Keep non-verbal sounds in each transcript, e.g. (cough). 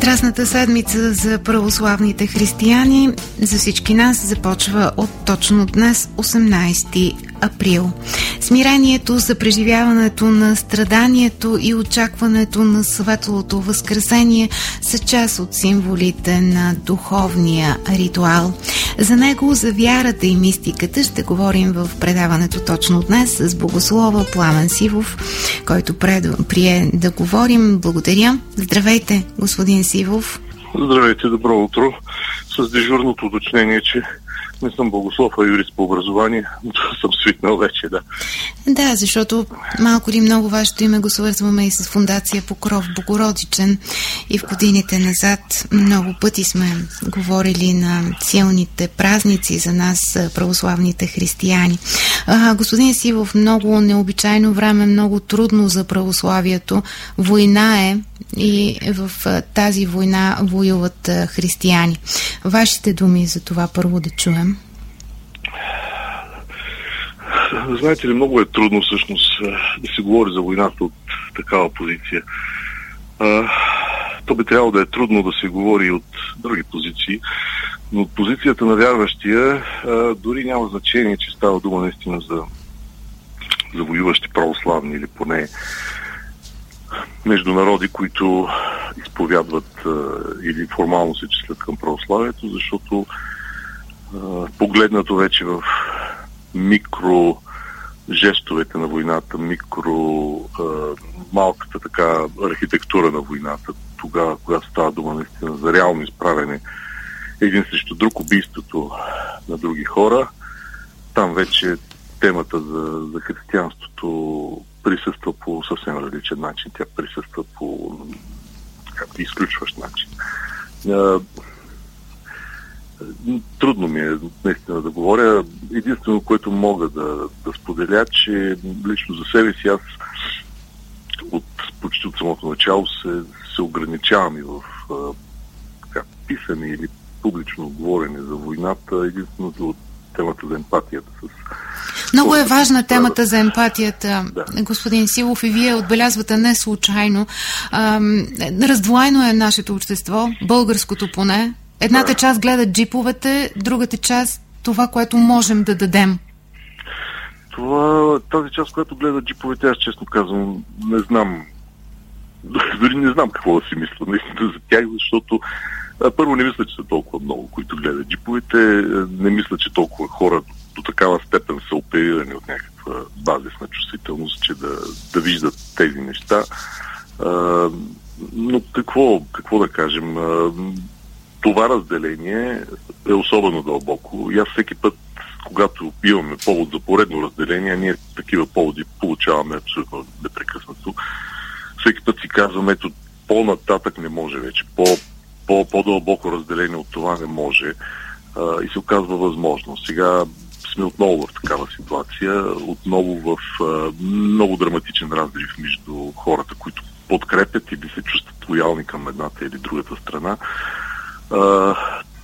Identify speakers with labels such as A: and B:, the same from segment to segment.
A: Страстната седмица за православните християни за всички нас започва от точно днес, 18 април. Смирението за преживяването на страданието и очакването на светлото възкресение са част от символите на духовния ритуал. За него, за вярата и мистиката ще говорим в предаването точно днес с богослова Пламен Сивов, който прие да говорим. Благодаря. Здравейте, господин Сивов.
B: Здравейте, добро утро. С дежурното уточнение, че не съм богослов, а юрист по образование, но (laughs) съм свикнал вече, да.
A: Да, защото малко или много вашето име го свързваме и с фундация Покров Богородичен и в годините назад много пъти сме говорили на силните празници за нас, православните християни. А, господин Сивов, много необичайно време, много трудно за православието. Война е и в тази война воюват християни. Вашите думи за това първо да чуем.
B: Знаете ли, много е трудно всъщност да се говори за войната от такава позиция. То би трябвало да е трудно да се говори от други позиции, но от позицията на вярващия дори няма значение, че става дума наистина за, за воюващи православни или поне между народи, които изповядват или формално се числят към православието, защото погледнато вече в микро жестовете на войната, микро малката така архитектура на войната, тогава, когато става дума наистина за реално изправене един срещу друг убийството на други хора, там вече темата за, за християнството присъства по съвсем различен начин. Тя присъства по изключващ начин. Трудно ми е наистина да говоря. Единствено, което мога да, да споделя, че лично за себе си аз от, почти от самото начало се, се ограничавам и в така, писане или публично говорене за войната, единствено от темата за емпатията. С...
A: Много е важна темата за емпатията, да. господин Силов, и вие отбелязвате не случайно. раздвоено е нашето общество, българското поне, Едната част гледат джиповете, другата част това, което можем да дадем.
B: Това, тази част, която гледа джиповете, аз честно казвам, не знам. (laughs) Дори не знам какво да си мисля наистина за тях, защото първо не мисля, че са толкова много, които гледат джиповете. Не мисля, че толкова хора до такава степен са оперирани от някаква базисна чувствителност, че да, да виждат тези неща. А, но какво, какво да кажем? Това разделение е особено дълбоко. И аз всеки път, когато имаме повод за поредно разделение, ние такива поводи получаваме абсолютно непрекъснато. Всеки път си казвам, ето, по-нататък не може вече. По, по, по-дълбоко разделение от това не може. А, и се оказва възможно. Сега сме отново в такава ситуация, отново в а, много драматичен разрив между хората, които подкрепят или се чувстват лоялни към едната или другата страна а,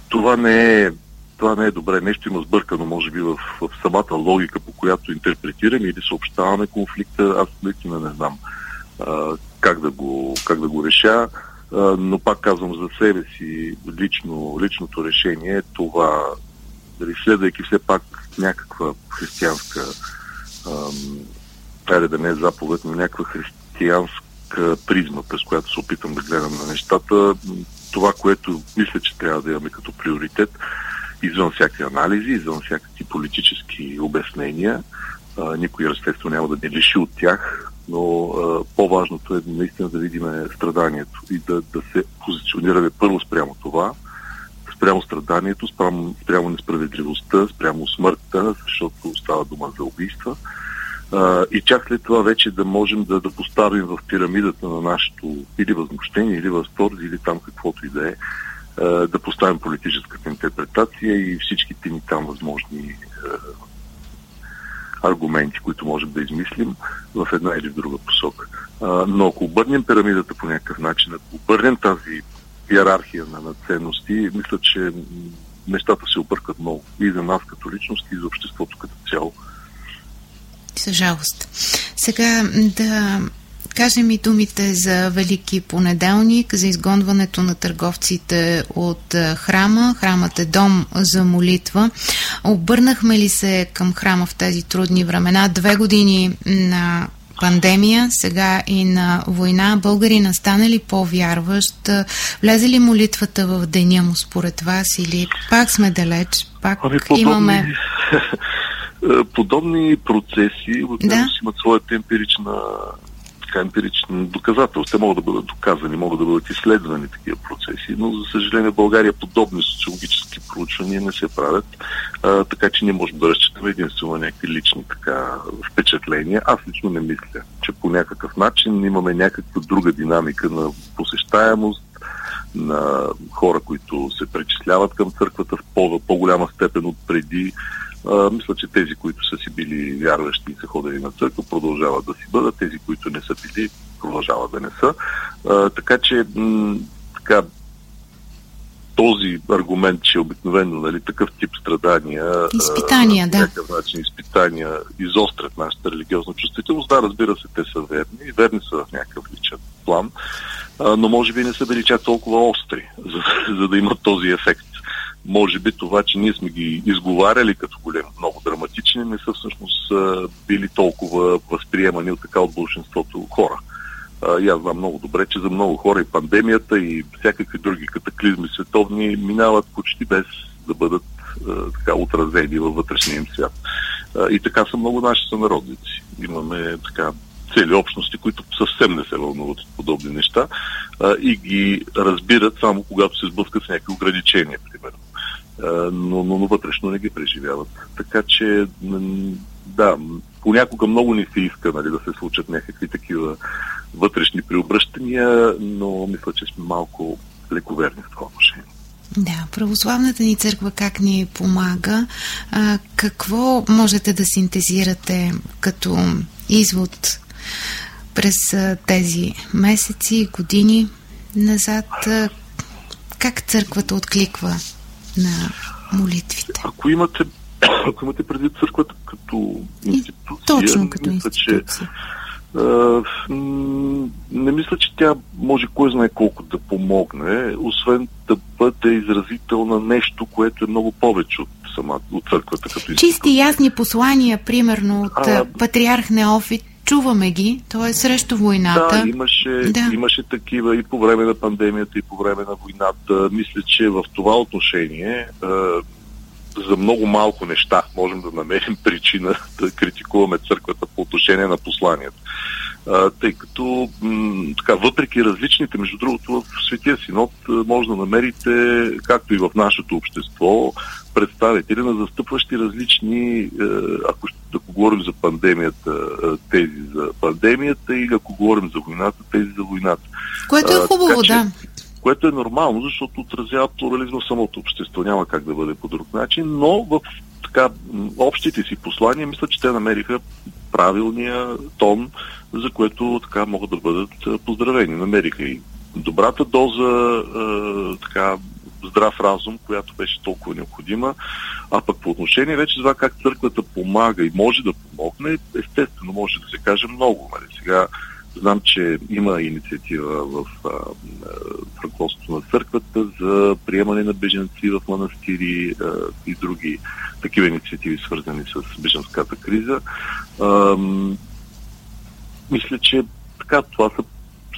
B: това не е това не е добре. Нещо има сбъркано, може би, в, в самата логика, по която интерпретираме или съобщаваме конфликта. Аз наистина не знам а, как, да го, как да го реша, а, но пак казвам за себе си, лично, личното решение е това, дали следвайки все пак някаква християнска, айде да не е заповед, но някаква християнска призма, през която се опитам да гледам на нещата, това, което мисля, че трябва да имаме като приоритет, извън всякакви анализи, извън всякакви политически обяснения. Никой естествено няма да ни лиши от тях, но по-важното е наистина да видим страданието и да, да се позиционираме първо спрямо това, спрямо страданието, спрямо, спрямо несправедливостта, спрямо смъртта, защото става дума за убийства а, и чак след това вече да можем да, да поставим в пирамидата на нашето или възмущение, или възторг, или там каквото и да е, да поставим политическата интерпретация и всичките ни там възможни аргументи, които можем да измислим в една или в друга посока. но ако обърнем пирамидата по някакъв начин, ако обърнем тази иерархия на, на ценности, мисля, че нещата се объркат много. И за нас като личност, и за обществото като цяло
A: за жалост. Сега да кажем и думите за Велики понеделник, за изгонването на търговците от храма. Храмът е дом за молитва. Обърнахме ли се към храма в тези трудни времена? Две години на пандемия, сега и на война, българина стане ли по-вярващ? Влезе ли молитвата в деня му според вас или пак сме далеч? Пак ами, подобни, имаме... (laughs)
B: подобни процеси да? имат своята емпирична така емпирични доказателства. Те могат да бъдат доказани, могат да бъдат изследвани такива процеси, но за съжаление в България подобни социологически проучвания не се правят, а, така че ние можем да разчитаме единствено на някакви лични така, впечатления. Аз лично не мисля, че по някакъв начин имаме някаква друга динамика на посещаемост, на хора, които се причисляват към църквата в по- по-голяма степен от преди. А, мисля, че тези, които са си били вярващи и са ходили на църква, продължават да си бъдат. Тези, които не са били, продължават да не са. А, така че м- така, този аргумент, че обикновено нали, такъв тип страдания,
A: изпитания, а, да.
B: начин изпитания изострят нашата религиозна чувствителност, да, разбира се, те са верни, и верни са в някакъв личен план, а, но може би не са били чак толкова остри, (laughs) за, за да имат този ефект може би това, че ние сме ги изговаряли като голем, много драматични, не са всъщност били толкова възприемани от така от большинството хора. И аз знам много добре, че за много хора и пандемията и всякакви други катаклизми световни минават почти без да бъдат така отразени във вътрешния им свят. И така са много наши сънародници. Имаме така цели общности, които съвсем не се вълнуват от подобни неща а, и ги разбират само когато се сблъскат с някакви ограничения, примерно но, но, но вътрешно не ги преживяват. Така че, да, понякога много ни се иска нали, да се случат някакви такива вътрешни преобръщания, но мисля, че сме малко лековерни в това отношение.
A: Да, православната ни църква как ни помага? А, какво можете да синтезирате като извод през тези месеци, години назад? Как църквата откликва на молитвите?
B: Ако имате, (coughs) ако имате преди църквата като институция,
A: точно като мисля, институция. Че,
B: а, не мисля, че тя може кой знае колко да помогне, освен да бъде изразител на нещо, което е много повече от сама от църквата като институция.
A: Чисти ясни послания, примерно от а, патриарх Неофит, чуваме ги, т.е. срещу войната.
B: Да, имаше, да. имаше такива и по време на пандемията, и по време на войната. Мисля, че в това отношение за много малко неща можем да намерим (laughs) причина да критикуваме църквата по отношение на посланието. А, тъй като м- така, въпреки различните, между другото, в Светия Синод може да намерите, както и в нашето общество, представители на застъпващи различни, е, ако, ако говорим за пандемията, е, тези за пандемията или ако говорим за войната, тези за войната.
A: Което е хубаво, така, да.
B: Което е нормално, защото отразява плурализма в самото общество. Няма как да бъде по друг начин, но в така, общите си послания, мисля, че те намериха правилния тон, за което така могат да бъдат е, поздравени. Намериха и добрата доза така, здрав разум, която беше толкова необходима. А пък по отношение вече това как църквата помага и може да помогне, естествено може да се каже много. Нали? Сега знам, че има инициатива в ръководството на църквата за приемане на беженци в манастири а, и други такива инициативи, свързани с беженската криза. А, мисля, че така, това са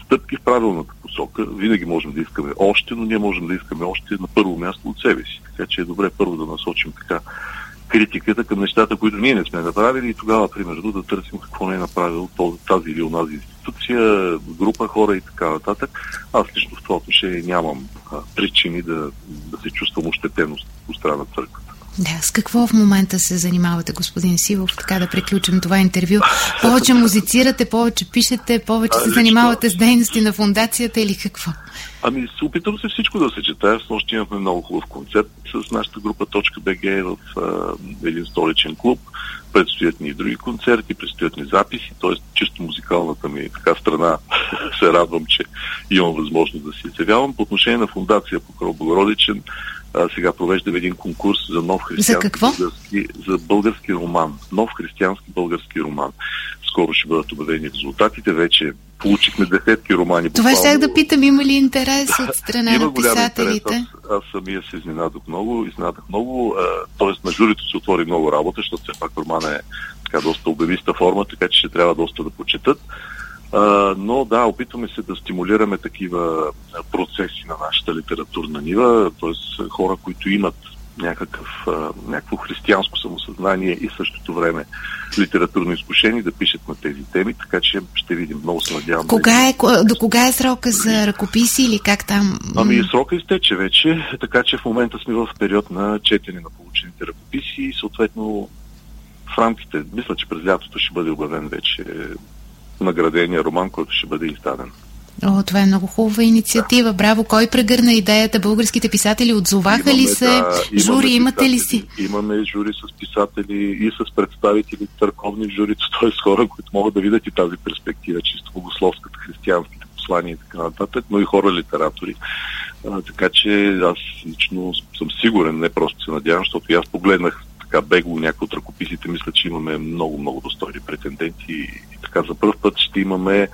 B: стъпки в правилната посока. Винаги можем да искаме още, но ние можем да искаме още на първо място от себе си. Така че е добре първо да насочим така критиката към нещата, които ние не сме направили и тогава, примерно, да търсим какво не е направил тази или онази институция, група хора и така нататък. Аз лично в това отношение нямам а, причини да, да се чувствам ощетеност от страна на църквата.
A: Да, с какво в момента се занимавате, господин Сивов, така да приключим това интервю? Повече музицирате, повече пишете, повече се занимавате с дейности на фундацията или какво?
B: Ами, се опитам се всичко да се чета. С нощи имахме много хубав концерт с нашата група .bg в а, един столичен клуб. Предстоят ни и други концерти, предстоят ни записи, т.е. чисто музикалната ми така страна (laughs) се радвам, че имам възможност да си изявявам. По отношение на фундация Покров Богородичен, а, сега провеждаме един конкурс за нов християнски
A: за
B: български, за български роман. Нов християнски български роман. Скоро ще бъдат обявени резултатите. Вече получихме десетки романи.
A: Това ще да питам, има ли интерес от страна на писателите?
B: Интерес. Аз, аз самия се изненадах много, изненадах много. Тоест на журито се отвори много работа, защото все пак романа е така доста обявиста форма, така че ще трябва доста да почетат. А, но да, опитваме се да стимулираме такива процеси на нашата литературна нива, т.е. хора, които имат някакъв, някакво християнско самосъзнание и същото време литературно изкушение да пишат на тези теми, така че ще видим. Много се надявам.
A: Кога е, до кога е срока за ръкописи или как там?
B: Ами срока изтече вече, така че в момента сме в период на четене на получените ръкописи и съответно в рамките, мисля, че през лятото ще бъде обявен вече наградения роман, който ще бъде издаден.
A: О, това е много хубава инициатива. Да. Браво! Кой прегърна идеята? Българските писатели отзоваха
B: имаме,
A: ли се? Да, жури имате ли си?
B: Имаме жури с писатели и с представители търковни в журито, (laughs) т.е. хора, които могат да видят и тази перспектива, чисто богословската, християнските послания и така нататък, но и хора литератори. А, така че аз лично съм сигурен, не просто се надявам, защото аз погледнах така бегло някои от ръкописите, мисля, че имаме много, много достойни претенденти и така за първ път ще имаме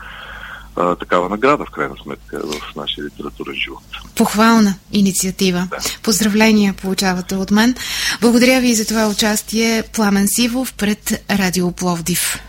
B: а, такава награда, в крайна сметка, в нашия литературен живот.
A: Похвална инициатива. Да. Поздравления получавате от мен. Благодаря ви за това участие, Пламен Сивов, пред Радио Пловдив.